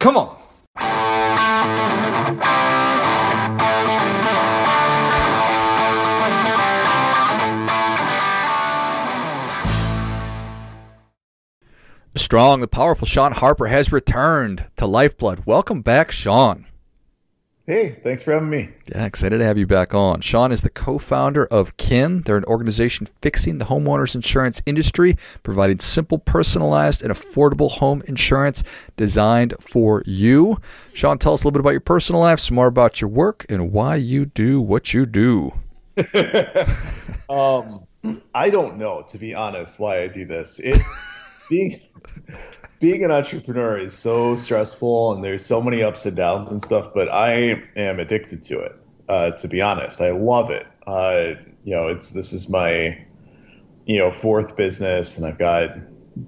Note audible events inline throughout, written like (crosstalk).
Come on. Strong, the powerful Sean Harper has returned to Lifeblood. Welcome back, Sean. Hey, thanks for having me. Yeah, excited to have you back on. Sean is the co founder of KIN. They're an organization fixing the homeowners insurance industry, providing simple, personalized, and affordable home insurance designed for you. Sean, tell us a little bit about your personal life, some more about your work, and why you do what you do. (laughs) um, I don't know, to be honest, why I do this. It being being an entrepreneur is so stressful and there's so many ups and downs and stuff, but I am addicted to it. Uh, to be honest, I love it. Uh, you know, it's this is my you know fourth business, and I've got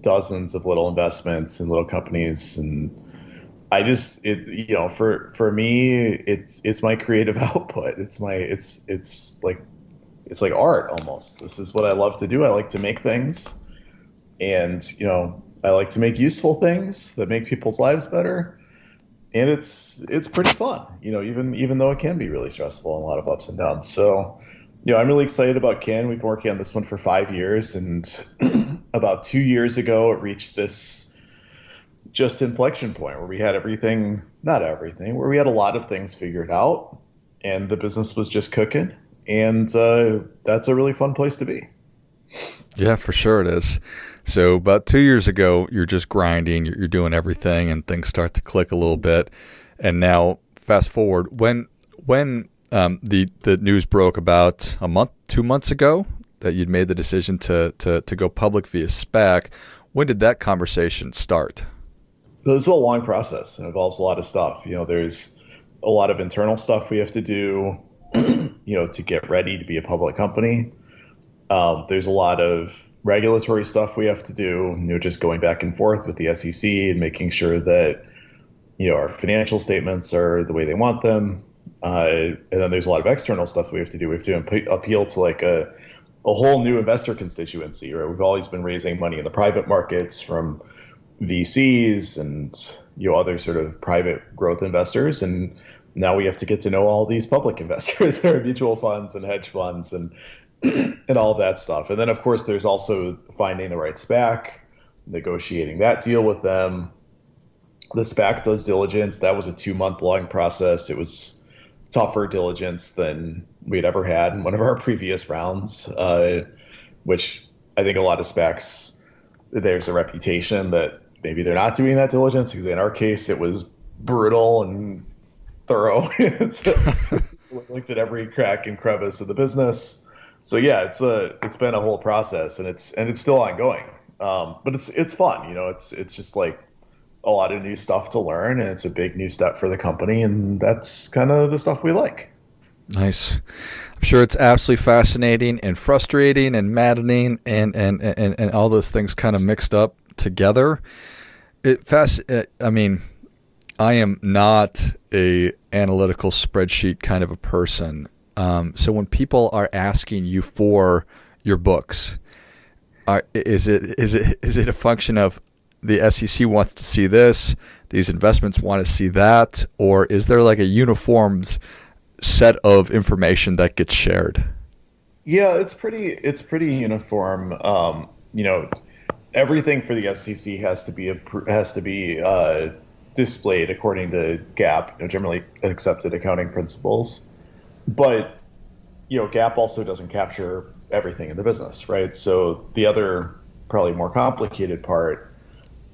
dozens of little investments in little companies, and I just it you know for for me it's it's my creative (laughs) output. It's my it's it's like it's like art almost. This is what I love to do. I like to make things, and you know I like to make useful things that make people's lives better, and it's it's pretty fun. You know, even even though it can be really stressful and a lot of ups and downs. So, you know, I'm really excited about KIN. We've been working on this one for five years, and (clears throat) about two years ago, it reached this just inflection point where we had everything, not everything, where we had a lot of things figured out, and the business was just cooking, and uh, that's a really fun place to be. Yeah, for sure it is. So about two years ago, you're just grinding, you're, doing everything, and things start to click a little bit. And now, fast forward, when when um, the the news broke about a month, two months ago that you'd made the decision to to to go public via SPAC, when did that conversation start? This is a long process. It involves a lot of stuff. You know, there's a lot of internal stuff we have to do. (clears throat) you know, to get ready to be a public company. Um, there's a lot of regulatory stuff we have to do, you know, just going back and forth with the SEC and making sure that, you know, our financial statements are the way they want them. Uh, and then there's a lot of external stuff we have to do. We have to appeal to like a, a whole new investor constituency, right? We've always been raising money in the private markets from VCs and, you know, other sort of private growth investors. And now we have to get to know all these public (laughs) investors, their mutual funds and hedge funds and (clears throat) and all of that stuff. And then, of course, there's also finding the right SPAC, negotiating that deal with them. The SPAC does diligence. That was a two month long process. It was tougher diligence than we'd ever had in one of our (laughs) previous rounds, uh, which I think a lot of SPACs, there's a reputation that maybe they're not doing that diligence because in our case, it was brutal and thorough. (laughs) so, (laughs) looked at every crack and crevice of the business so yeah, it's a it's been a whole process, and it's and it's still ongoing. Um, but it's it's fun, you know. It's it's just like a lot of new stuff to learn, and it's a big new step for the company, and that's kind of the stuff we like. Nice. I'm sure it's absolutely fascinating and frustrating and maddening and and and, and all those things kind of mixed up together. It fast. I mean, I am not a analytical spreadsheet kind of a person. Um, so when people are asking you for your books, are, is it is it is it a function of the SEC wants to see this, these investments want to see that, or is there like a uniformed set of information that gets shared? Yeah, it's pretty it's pretty uniform. Um, you know, everything for the SEC has to be has to be uh, displayed according to GAAP, you know, generally accepted accounting principles but you know, GAAP also doesn't capture everything in the business, right? So the other probably more complicated part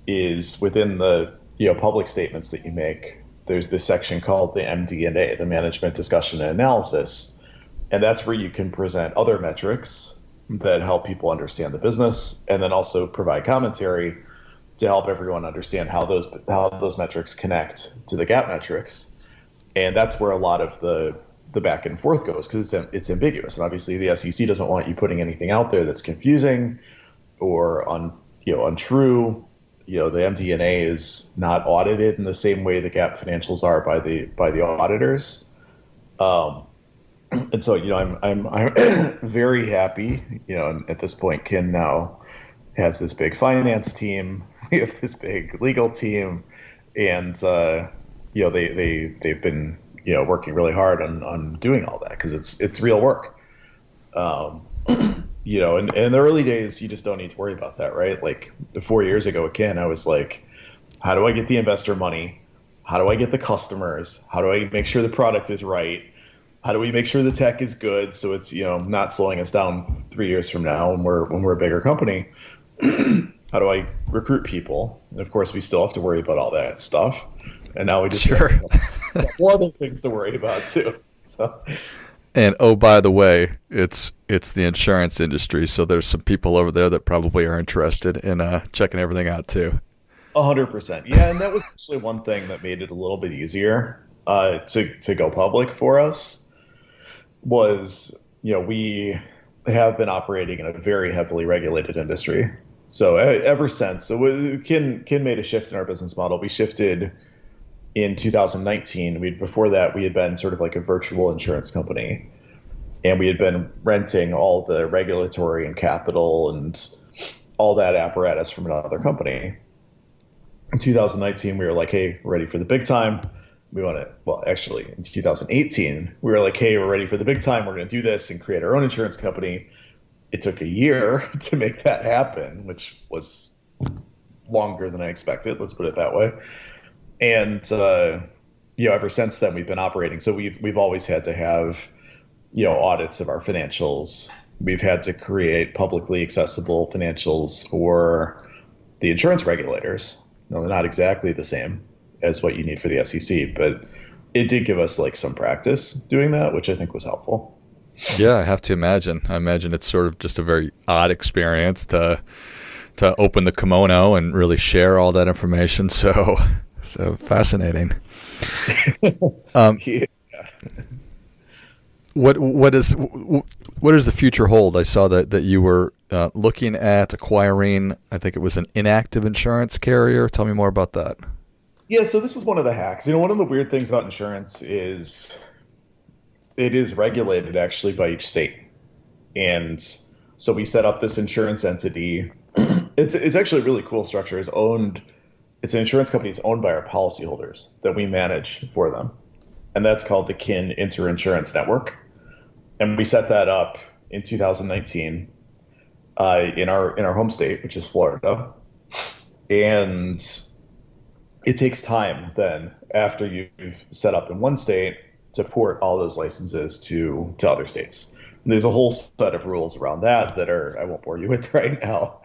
is within the you know public statements that you make. There's this section called the MD&A, the Management Discussion and Analysis, and that's where you can present other metrics that help people understand the business, and then also provide commentary to help everyone understand how those how those metrics connect to the GAAP metrics. And that's where a lot of the the back and forth goes because it's, it's ambiguous. And obviously, the SEC doesn't want you putting anything out there that's confusing or un, you know untrue. You know, the MD&A is not audited in the same way the GAAP financials are by the by the auditors. Um, (clears throat) and so, you know, I'm I'm I'm (clears throat) very happy. You know, at this point, KIN now has this big finance team. (laughs) We have this big legal team and uh, you know they they they've been you know working really hard on on doing all that because it's it's real work. Um, (clears throat) you know, and, and in the early days, you just don't need to worry about that, right? Like four years ago, again, I was like, how do I get the investor money? How do I get the customers? How do I make sure the product is right? How do we make sure the tech is good so it's you know not slowing us down three years from now when we're when we're a bigger company? (clears throat) how do I recruit people? And of course, we still have to worry about all that stuff. And now we just sure. (laughs) have other things to worry about too. So and oh, by the way, it's it's the insurance industry, so there's some people over there that probably are interested in uh, checking everything out too. A hundred percent, yeah, and that was actually one thing that made it a little bit easier uh, to to go public for us. Was you know we have been operating in a very heavily regulated industry, so ever since so we, Kin Kin made a shift in our business model. We shifted in 2019. We before that we had been sort of like a virtual insurance company, and we had been renting all the regulatory and capital and all that apparatus from another company. In 2019, we were like, "Hey, we're ready for the big time." We want to. Well, actually, in 2018, we were like, "Hey, we're ready for the big time. We're going to do this and create our own insurance company." It took a year (laughs) to make that happen, which was longer than I expected. Let's put it that way and uh, you know, ever since then we've been operating. So we've we've always had to have you know audits of our financials. We've had to create publicly accessible financials for the insurance regulators. No, they're not exactly the same as what you need for the SEC, but it did give us like some practice doing that, which I think was helpful. Yeah, I have to imagine. I imagine it's sort of just a very odd experience to to open the kimono and really share all that information. So so fascinating. (laughs) Um, yeah. What what is what does the future hold? I saw that that you were uh, looking at acquiring. I think it was an inactive insurance carrier. Tell me more about that. Yeah, so this is one of the hacks. You know, one of the weird things about insurance is it is regulated actually by each state, and so we set up this insurance entity. (clears throat) it's it's actually a really cool structure. It's owned it's an insurance company that's owned by our policyholders that we manage for them. And that's called the Kin Interinsurance Network. And we set that up in 2019 uh, in our in our home state, which is Florida. And it takes time then after you've set up in one state to port all those licenses to to other states. And there's a whole set of rules around that that are I won't bore you with (laughs) right now.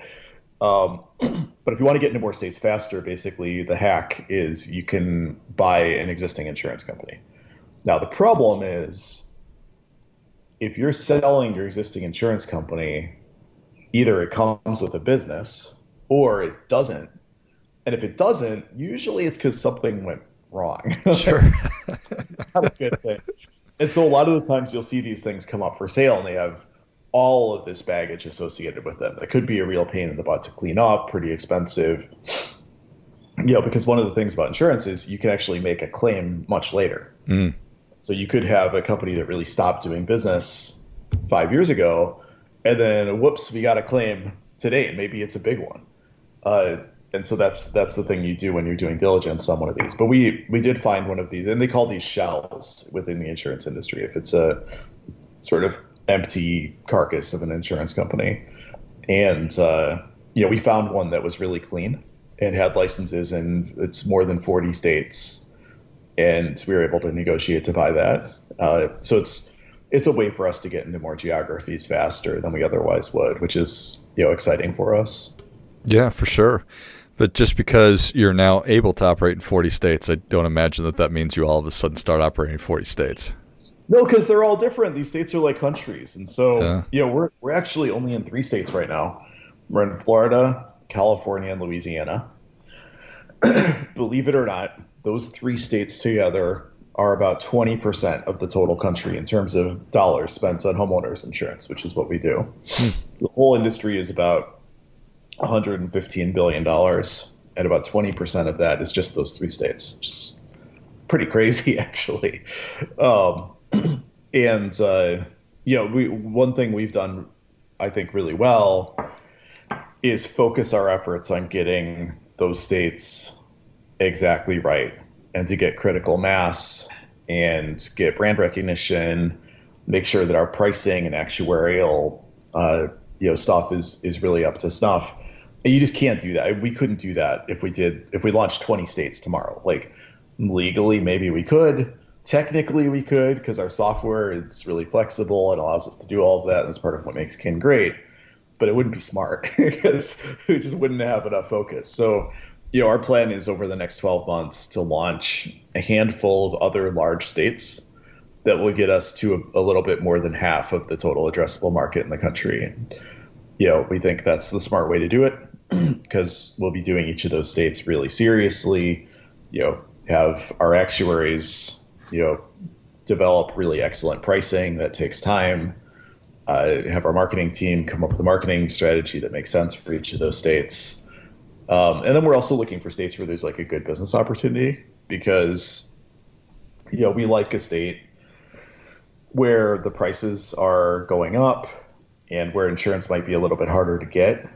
Um, (clears throat) but if you want to get into more states faster, basically the hack is you can buy an existing insurance company. Now the problem is if you're selling your existing insurance company, either it comes with a business or it doesn't. And if it doesn't, usually it's because something went wrong. (laughs) Sure. not a good thing. And so a lot of the times you'll see these things come up for sale and they have all of this baggage associated with them. That could be a real pain in the butt to clean up, pretty expensive. You know, because one of the things about insurance is you can actually make a claim much later. Mm. So you could have a company that really stopped doing business five years ago, and then whoops, we got a claim today, and maybe it's a big one. Uh, and so that's that's the thing you do when you're doing diligence on one of these. But we we did find one of these, and they call these shells within the insurance industry. If it's a sort of empty carcass of an insurance company. And, uh, you know, we found one that was really clean and had licenses in it's more than 40 states. And we were able to negotiate to buy that. Uh, so it's, it's a way for us to get into more geographies faster than we otherwise would, which is, you know, exciting for us. Yeah, for sure. But just because you're now able to operate in 40 states, I don't imagine that that means you all of a sudden start operating in 40 states. No, because they're all different. These states are like countries, and so yeah. you know we're we're actually only in three states right now. We're in Florida, California, and Louisiana. (clears throat) Believe it or not, those three states together are about 20% of the total country in terms of dollars spent on homeowners insurance, which is what we do. Hmm. The whole industry is about 115 billion dollars, and about 20% of that is just those three states. Just pretty crazy, (laughs) actually. Um, (clears throat) and uh, you know, we one thing we've done, I think, really well is focus our efforts on getting those states exactly right and to get critical mass and get brand recognition, make sure that our pricing and actuarial uh, you know stuff is is really up to snuff. And you just can't do that. We couldn't do that if we did if we launched 20 states tomorrow. Like legally, maybe we could. Technically, we could because our software is really flexible It allows us to do all of that. And that's part of what makes Kin great. But it wouldn't be smart (laughs) because we just wouldn't have enough focus. So you know, our plan is over the next 12 months to launch a handful of other large states that will get us to a, a, little bit more than half of the total addressable market in the country. And, you know, we think that's the smart way to do it (clears throat) because we'll be doing each of those states really seriously. You know, have our actuaries, you know, develop really excellent pricing that takes time. Uh, have our marketing team come up with a marketing strategy that makes sense for each of those states um, and then we're also looking for states where there's like a good business opportunity because, you know, we like a state where the prices are going up and where insurance might be a little bit harder to get.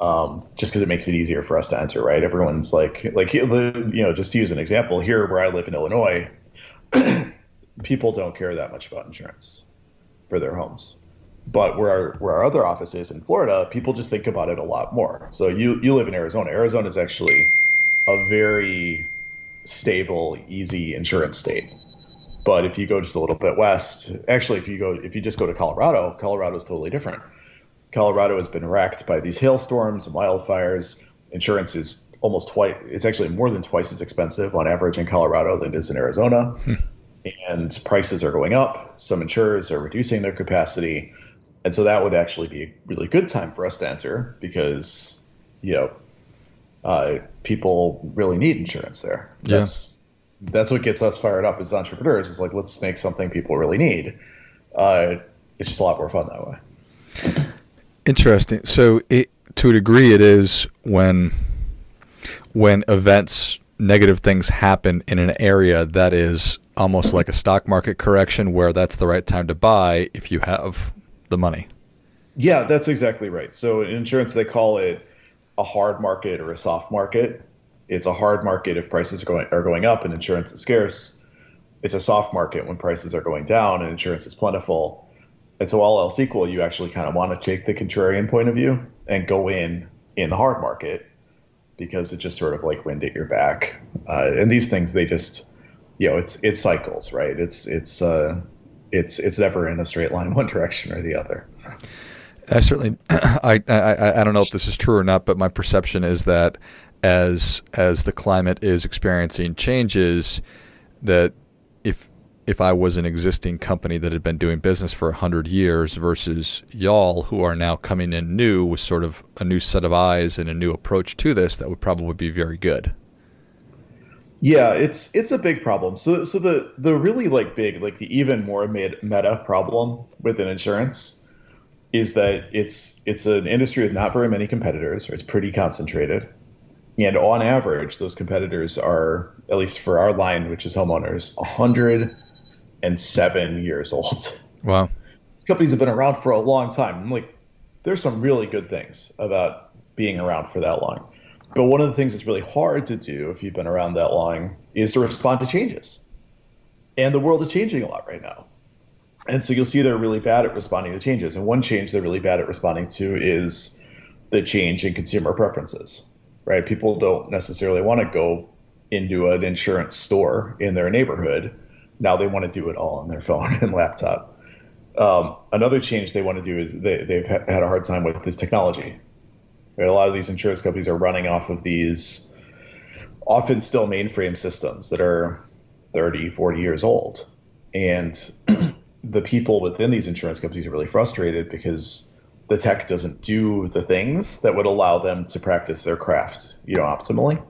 Um, just because it makes it easier for us to enter, right? Everyone's like, like you know, just to use an example, here where I live in Illinois, people don't care that much about insurance for their homes. But where our, where our other office is in Florida, people just think about it a lot more. So you you live in Arizona. Arizona is actually a very stable, easy insurance state. But if you go just a little bit west, actually, if you go if you just go to Colorado, Colorado is totally different. Colorado has been wrecked by these hailstorms and wildfires. Insurance is almost twice. It's actually more than twice as expensive on average in Colorado than it is in Arizona. Hmm. And prices are going up. Some insurers are reducing their capacity and so that would actually be a really good time for us to enter because you know uh, people really need insurance there. Yeah. That's that's what gets us fired up as entrepreneurs. It's like let's make something people really need. Uh, it's just a lot more fun that way. Interesting. So it, to a degree, it is when when events, negative things happen in an area that is almost like a stock market correction, where that's the right time to buy if you have the money. Yeah, that's exactly right. So in insurance, they call it a hard market or a soft market. It's a hard market if prices are going, are going up and insurance is scarce. It's a soft market when prices are going down and insurance is plentiful. And so all else equal, you actually kind of want to take the contrarian point of view and go in in the hard market because it's just sort of like wind at your back. Uh, and these things, they just, you know, it's it's cycles, right? It's it's uh, it's it's never in a straight line (laughs) one direction or the other. I certainly, (clears throat) I, I I don't know if this is true or not, but my perception is that as as the climate is experiencing changes, that if I was an existing company that had been doing business for hundred years versus y'all who are now coming in new with sort of a new set of eyes and a new approach to this, that would probably be very good. Yeah, it's it's a big problem. So so the the really like big like the even more meta problem within insurance is that it's it's an industry with not very many competitors. Or it's pretty concentrated, and on average, those competitors are at least for our line, which is homeowners, hundred and seven years old. (laughs) Wow, these companies have been around for a long time. I'm like, there's some really good things about being around for that long. But one of the things that's really hard to do if you've been around that long is to respond to changes. And the world is changing a lot right now. And so you'll see they're really bad at responding to changes. And one change they're really bad at responding to is the change in consumer preferences, right? People don't necessarily want to go into an insurance store in their neighborhood. Now they want to do it all on their phone (laughs) and laptop. Um, another change they want to do is they, they've had a hard time with this technology? A lot of these insurance companies are running off of these often still mainframe systems that are 30, 40 years old. And (clears throat) the people within these insurance companies are really frustrated because the tech doesn't do the things that would allow them to practice their craft, you know, optimally.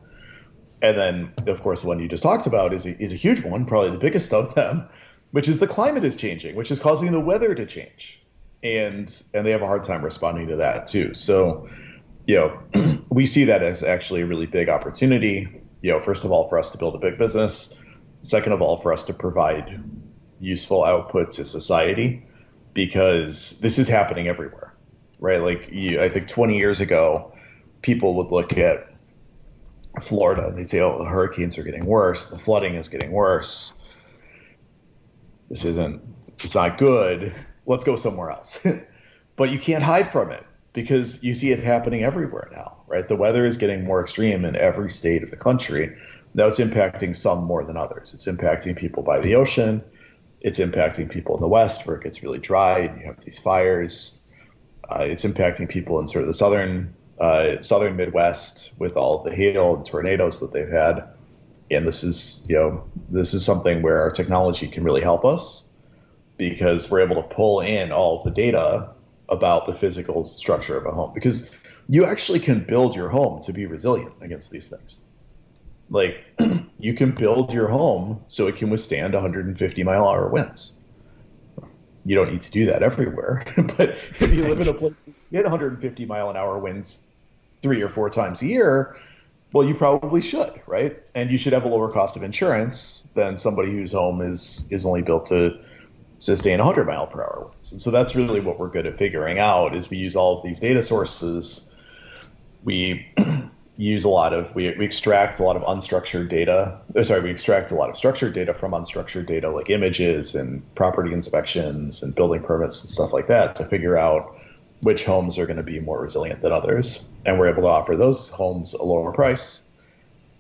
And then, of course, the one you just talked about is a, is a huge one, probably the biggest of them, which is the climate is changing, which is causing the weather to change, and and they have a hard time responding to that too. So you know, (clears throat) we see that as actually a really big opportunity. You know, first of all, for us to build a big business. Second of all, for us to provide useful output to society, because this is happening everywhere, right? Like, you, I think 20 years ago, people would look at Florida they say, oh, the hurricanes are getting worse, the flooding is getting worse. This isn't, it's not good. Let's go somewhere else. (laughs) but you can't hide from it because you see it happening everywhere now, right? The weather is getting more extreme in every state of the country. Now it's impacting some more than others. It's impacting people by the ocean. It's impacting people in the West where it gets really dry and you have these fires. Uh, it's impacting people in sort of the southern uh, southern Midwest with all the hail and tornadoes that they've had. And this is, you know, this is something where our technology can really help us because we're able to pull in all of the data about the physical structure of a home. Because you actually can build your home to be resilient against these things. Like (clears throat) you can build your home so it can withstand 150 mile hour winds. You don't need to do that everywhere, (laughs) but if you live in a place you get 150 mile an hour winds three or four times a year, well, you probably should, right? And you should have a lower cost of insurance than somebody whose home is is only built to sustain 100 mile per hour winds. And so that's really what we're good at figuring out is we use all of these data sources. We (clears throat) use a lot of we, we extract a lot of unstructured data. Oh, sorry, we extract a lot of structured data from unstructured data like images and property inspections and building permits and stuff like that to figure out which homes are going to be more resilient than others. And we're able to offer those homes a lower price,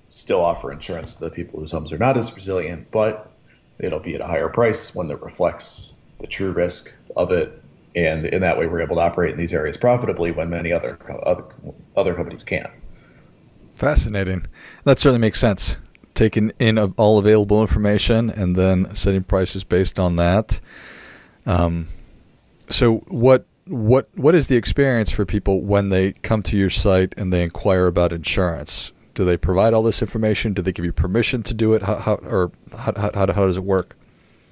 still offer insurance to the people whose homes are not as resilient, but it'll be at a higher price, one that reflects the true risk of it. And in that way, we're able to operate in these areas profitably when many other other, other companies can't. Fascinating. That certainly makes sense. Taking in of all available information and then setting prices based on that. Um, so, what what what is the experience for people when they come to your site and they inquire about insurance? Do they provide all this information? Do they give you permission to do it? How, how or how, how, how does it work?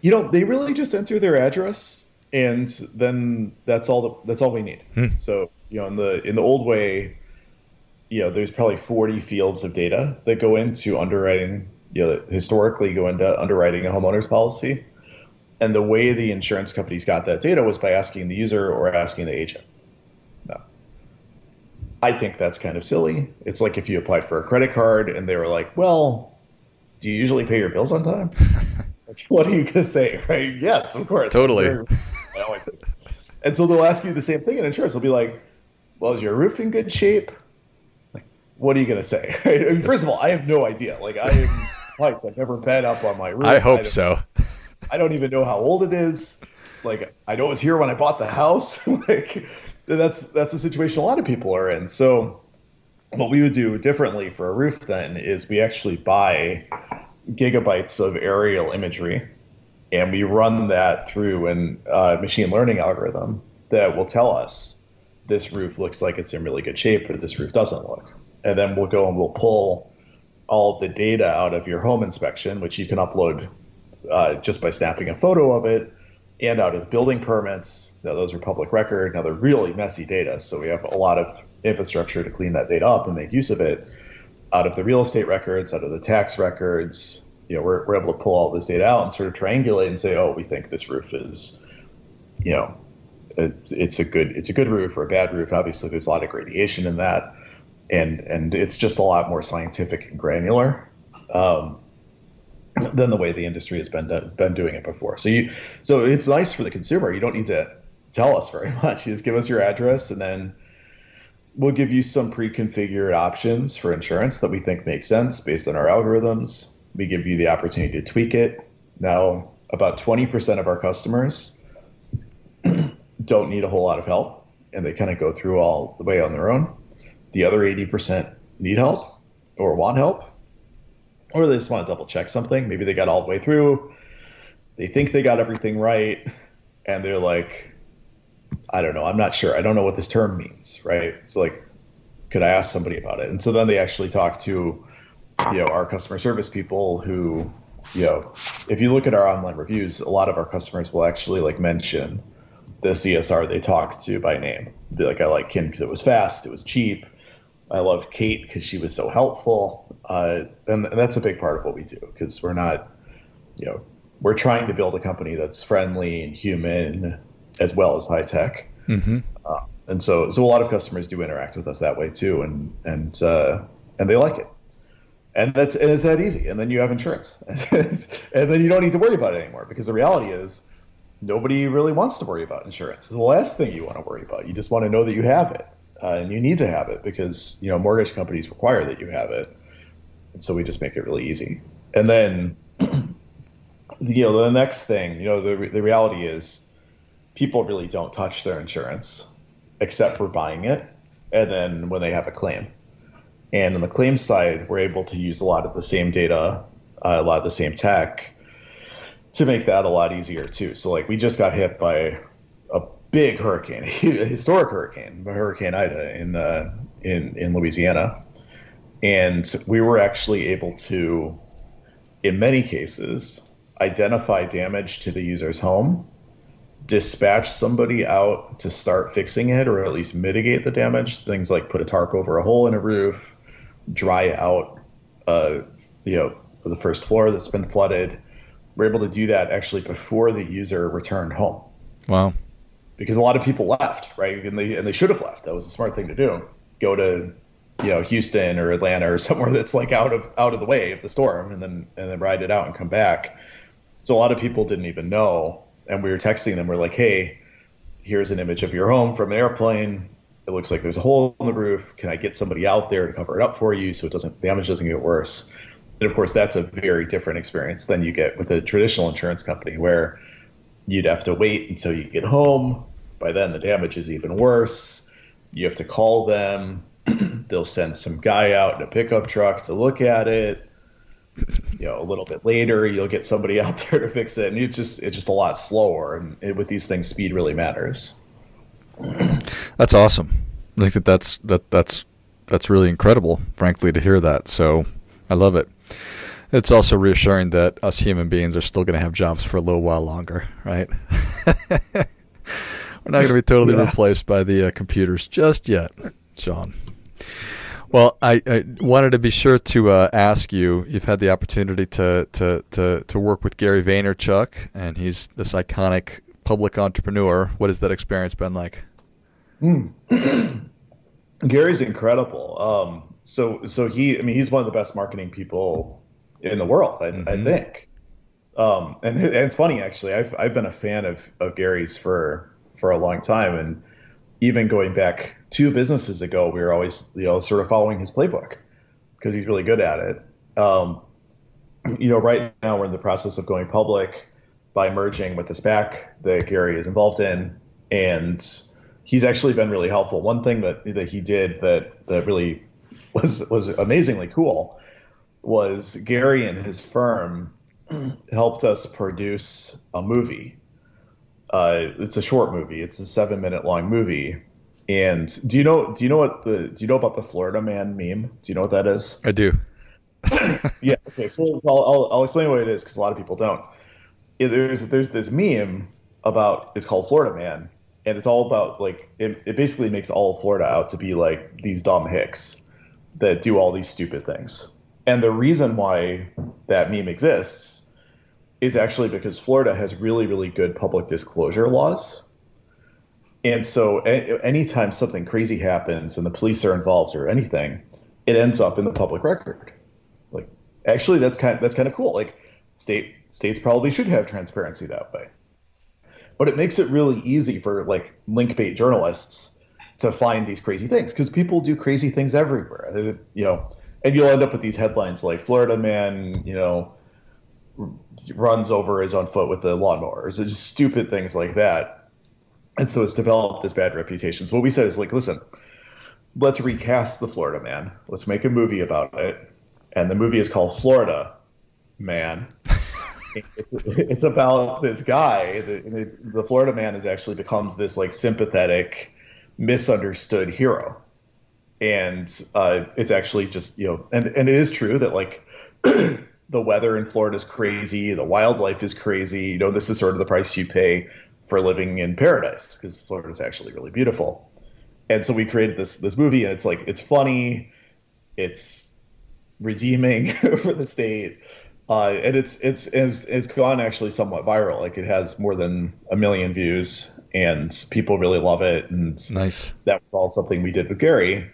You know, they really just enter their address, and then that's all the, that's all we need. Hmm. So you know, in the in the old way, you know, there's probably 40 fields of data that go into underwriting. You know, historically go into underwriting a homeowner's policy and the way the insurance companies got that data was by asking the user or asking the agent. No. I think that's kind of silly. It's like if you applied for a credit card and they were like, well, do you usually pay your bills on time? (laughs) like, what are you going to say? Right? Yes, of course. Totally. I always say. And so they'll ask you the same thing in insurance. They'll be like, well, is your roof in good shape? What are you going to say? (laughs) I mean, (laughs) first of all, I have no idea. Like, I am (laughs) heights. I've never been up on my roof. I hope I so. I don't even know how old it is. Like I know it was here when I bought the house. like that's that's a situation a lot of people are in. So what we would do differently for a roof then is we actually buy gigabytes of aerial imagery and we run that through a uh, machine learning algorithm that will tell us this roof looks like it's in really good shape or this roof doesn't look. And then we'll go and we'll pull all the data out of your home inspection, which you can upload uh, just by snapping a photo of it and out of building permits. Now, those are public record. Now, they're really messy data, so we have a lot of infrastructure to clean that data up and make use of it. Out of the real estate records, out of the tax records, you know, we're, we're able to pull all this data out and sort of triangulate and say, oh, we think this roof is, you know, it's a good it's a good roof or a bad roof. Obviously, there's a lot of gradation in that, and and it's just a lot more scientific and granular. Um, than the way the industry has been been doing it before. So you, so it's nice for the consumer. You don't need to tell us very (laughs) much. You just give us your address, and then we'll give you some pre-configured options for insurance that we think make sense based on our algorithms. We give you the opportunity to tweak it. Now, about 20% of our customers (clears throat) don't need a whole lot of help, and they kind of go through all the way on their own. The other 80% need help or want help or they just want to double check something. Maybe they got all the way through. They think they got everything right, and they're like, I don't know. I'm not sure. I don't know what this term means, right? It's like, could I ask somebody about it? And so then they actually talk to, you know, our customer service people who, you know, if you look at our online reviews, a lot of our customers will actually like mention the CSR they talked to by name. Be like, I like Kin because it was fast, it was cheap, I love Kate because she was so helpful. Uh, and, and that's a big part of what we do because we're not, you know, we're trying to build a company that's friendly and human as well as high tech. Mm-hmm. Uh, and so, so a lot of customers do interact with us that way too, and and uh, and they like it. and that's and it's that easy. And then you have insurance, (laughs) and then you don't need to worry about it anymore because the reality is nobody really wants to worry about insurance. It's the last thing you want to worry about. You just want to know that you have it, uh, and you need to have it because you know mortgage companies require that you have it, and so we just make it really easy. And then (clears throat) you know the next thing, you know the the reality is people really don't touch their insurance except for buying it, and then when they have a claim. And on the claim side, we're able to use a lot of the same data, uh, a lot of the same tech to make that a lot easier too. So like we just got hit by big hurricane, (laughs) historic hurricane, Hurricane Ida in uh, in in Louisiana, and we were actually able to, in many cases, identify damage to the user's home, dispatch somebody out to start fixing it or at least mitigate the damage. Things like put a tarp over a hole in a roof, dry out, uh, you know, the first floor that's been flooded We're able to do that actually before the user returned home. Wow. Because a lot of people left, right? And they and they should have left. That was a smart thing to do. Go to you know Houston or Atlanta or (laughs) somewhere that's like out of out of the way of the storm, and then and then ride it out and come back. So a lot of people didn't even know, and we were texting them. We're like, hey, here's an image of your home from an airplane. It looks like there's a hole in the roof. Can I get somebody out there to cover it up for you so it doesn't damage doesn't get worse? And of course, that's a very different experience than you get with a traditional insurance company where you'd have to wait until you get home. By then, the damage is even worse. You have to call them. (clears throat) They'll send some guy out in a pickup truck to look at it. You know, a little bit later, you'll get somebody (laughs) out there to fix it, and it's just it's just a lot slower. And it, with these things, speed really matters. (clears throat) That's awesome. I think that that's that that's that's really incredible, frankly, to hear that. So I love it. It's also reassuring that us human beings are still going to have jobs for a little while longer, right? (laughs) We're not going to be totally (laughs) yeah. replaced by the uh, computers just yet, Sean. Well, I, I, wanted to be sure to uh, ask you. You've had the opportunity to, to, to, to work with Gary Vaynerchuk, and he's this iconic public entrepreneur. What has that experience been like? Mm. (clears throat) Gary's incredible. Um, so, so he, I mean, he's one of the best marketing people in the world. I, mm-hmm. I think. Um, and, and, it's funny actually. I've I've been a fan of of Gary's for for a long time, and even going back two businesses ago, we were always you know sort of following his playbook because he's really good at it. Um, you know, right now we're in the process of going public by merging with the SPAC that Gary is involved in, and he's actually been really helpful. One thing that that he did that that really was was amazingly cool was Gary and his firm (clears throat) helped us produce a movie. Uh, it's a short movie. It's a seven minute long movie. And do you know? Do you know what the? Do you know about the Florida Man meme? Do you know what that is? I do. (laughs) yeah. Okay. So I'll, I'll, I'll explain what it is because a lot of people don't. there's there's this meme about it's called Florida Man, and it's all about like it, it basically makes all of Florida out to be like these dumb hicks that do all these stupid things. And the reason why that meme exists is actually because Florida has really, really good public disclosure laws. And so anytime something crazy happens and the police are involved or anything, it ends up in the public record. Like actually that's kind of, that's kind of cool. Like state states probably should have transparency that way. But it makes it really easy for like link bait journalists to find these crazy things because people do crazy things everywhere. You know, and you'll end up with these headlines like Florida man, you know, runs over his own foot with the lawnmower. It's just stupid things like that. And so it's developed this bad reputation. So what we said is like, listen, let's recast the Florida man. Let's make a movie about it. And the movie is called Florida Man. it's, (laughs) it's, about this guy. The, the Florida man has actually becomes this like sympathetic, misunderstood hero and uh, it's actually just you know, and and it is true that like (clears throat) the weather in Florida is crazy, the wildlife is crazy. You know, this is sort of the price you pay for living in paradise because Florida is actually really beautiful. And so we created this this movie, and it's like it's funny, it's redeeming (laughs) for the state. Uh, and it's it's it's it's gone actually somewhat viral. Like it has more than a million views, and people really love it. And nice. That was all something we did with Gary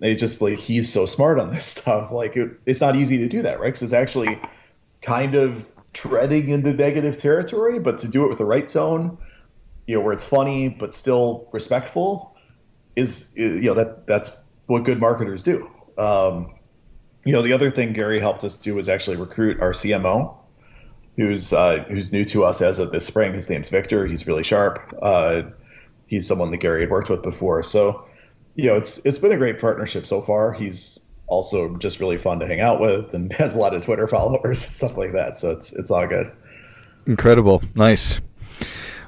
it's just like he's so smart on this (laughs) stuff. Like it, it's not easy to do that, right? Because it's actually kind of treading into negative territory, but to do it with the right tone, you know, where it's funny but still respectful, is you know that that's what good marketers do. Um, you know, the other thing Gary helped us do was actually recruit our CMO, who's uh, who's new to us as of this spring. His name's Victor. He's really sharp. Uh, he's someone that Gary had worked with before. So, you know, it's it's been a great partnership so far. He's also just really fun to hang out with and (laughs) has a lot of Twitter followers and stuff like that. So it's it's all good. Incredible, nice.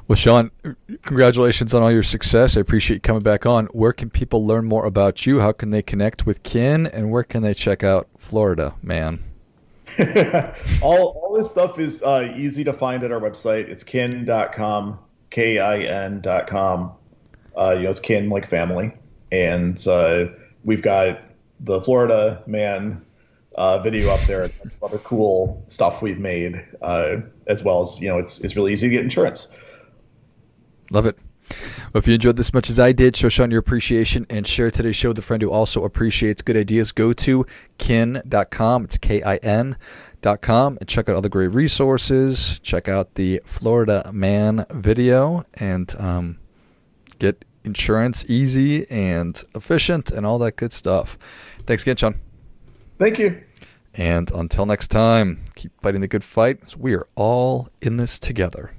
Well, Sean, congratulations on all your success. I appreciate you coming back on. Where can people learn more about you? How can they connect with Kin? And where can they check out Florida, man? (laughs) all, all this stuff is uh, easy to find at our website. It's kin.com, K I N.com. Uh, you know, it's kin like family. And uh, we've got the Florida man uh, video up there, and other cool stuff we've made, uh, as well as, you know, it's, it's really easy to get insurance. Love it. Well, if you enjoyed this much as I did, show Sean your appreciation and share today's show with a friend who also appreciates good ideas. Go to kin.com. It's K I N.com and check out other great resources. Check out the Florida Man video and um, get insurance easy and efficient and all that good stuff. Thanks again, Sean. Thank you. And until next time, keep fighting the good fight. We are all in this together.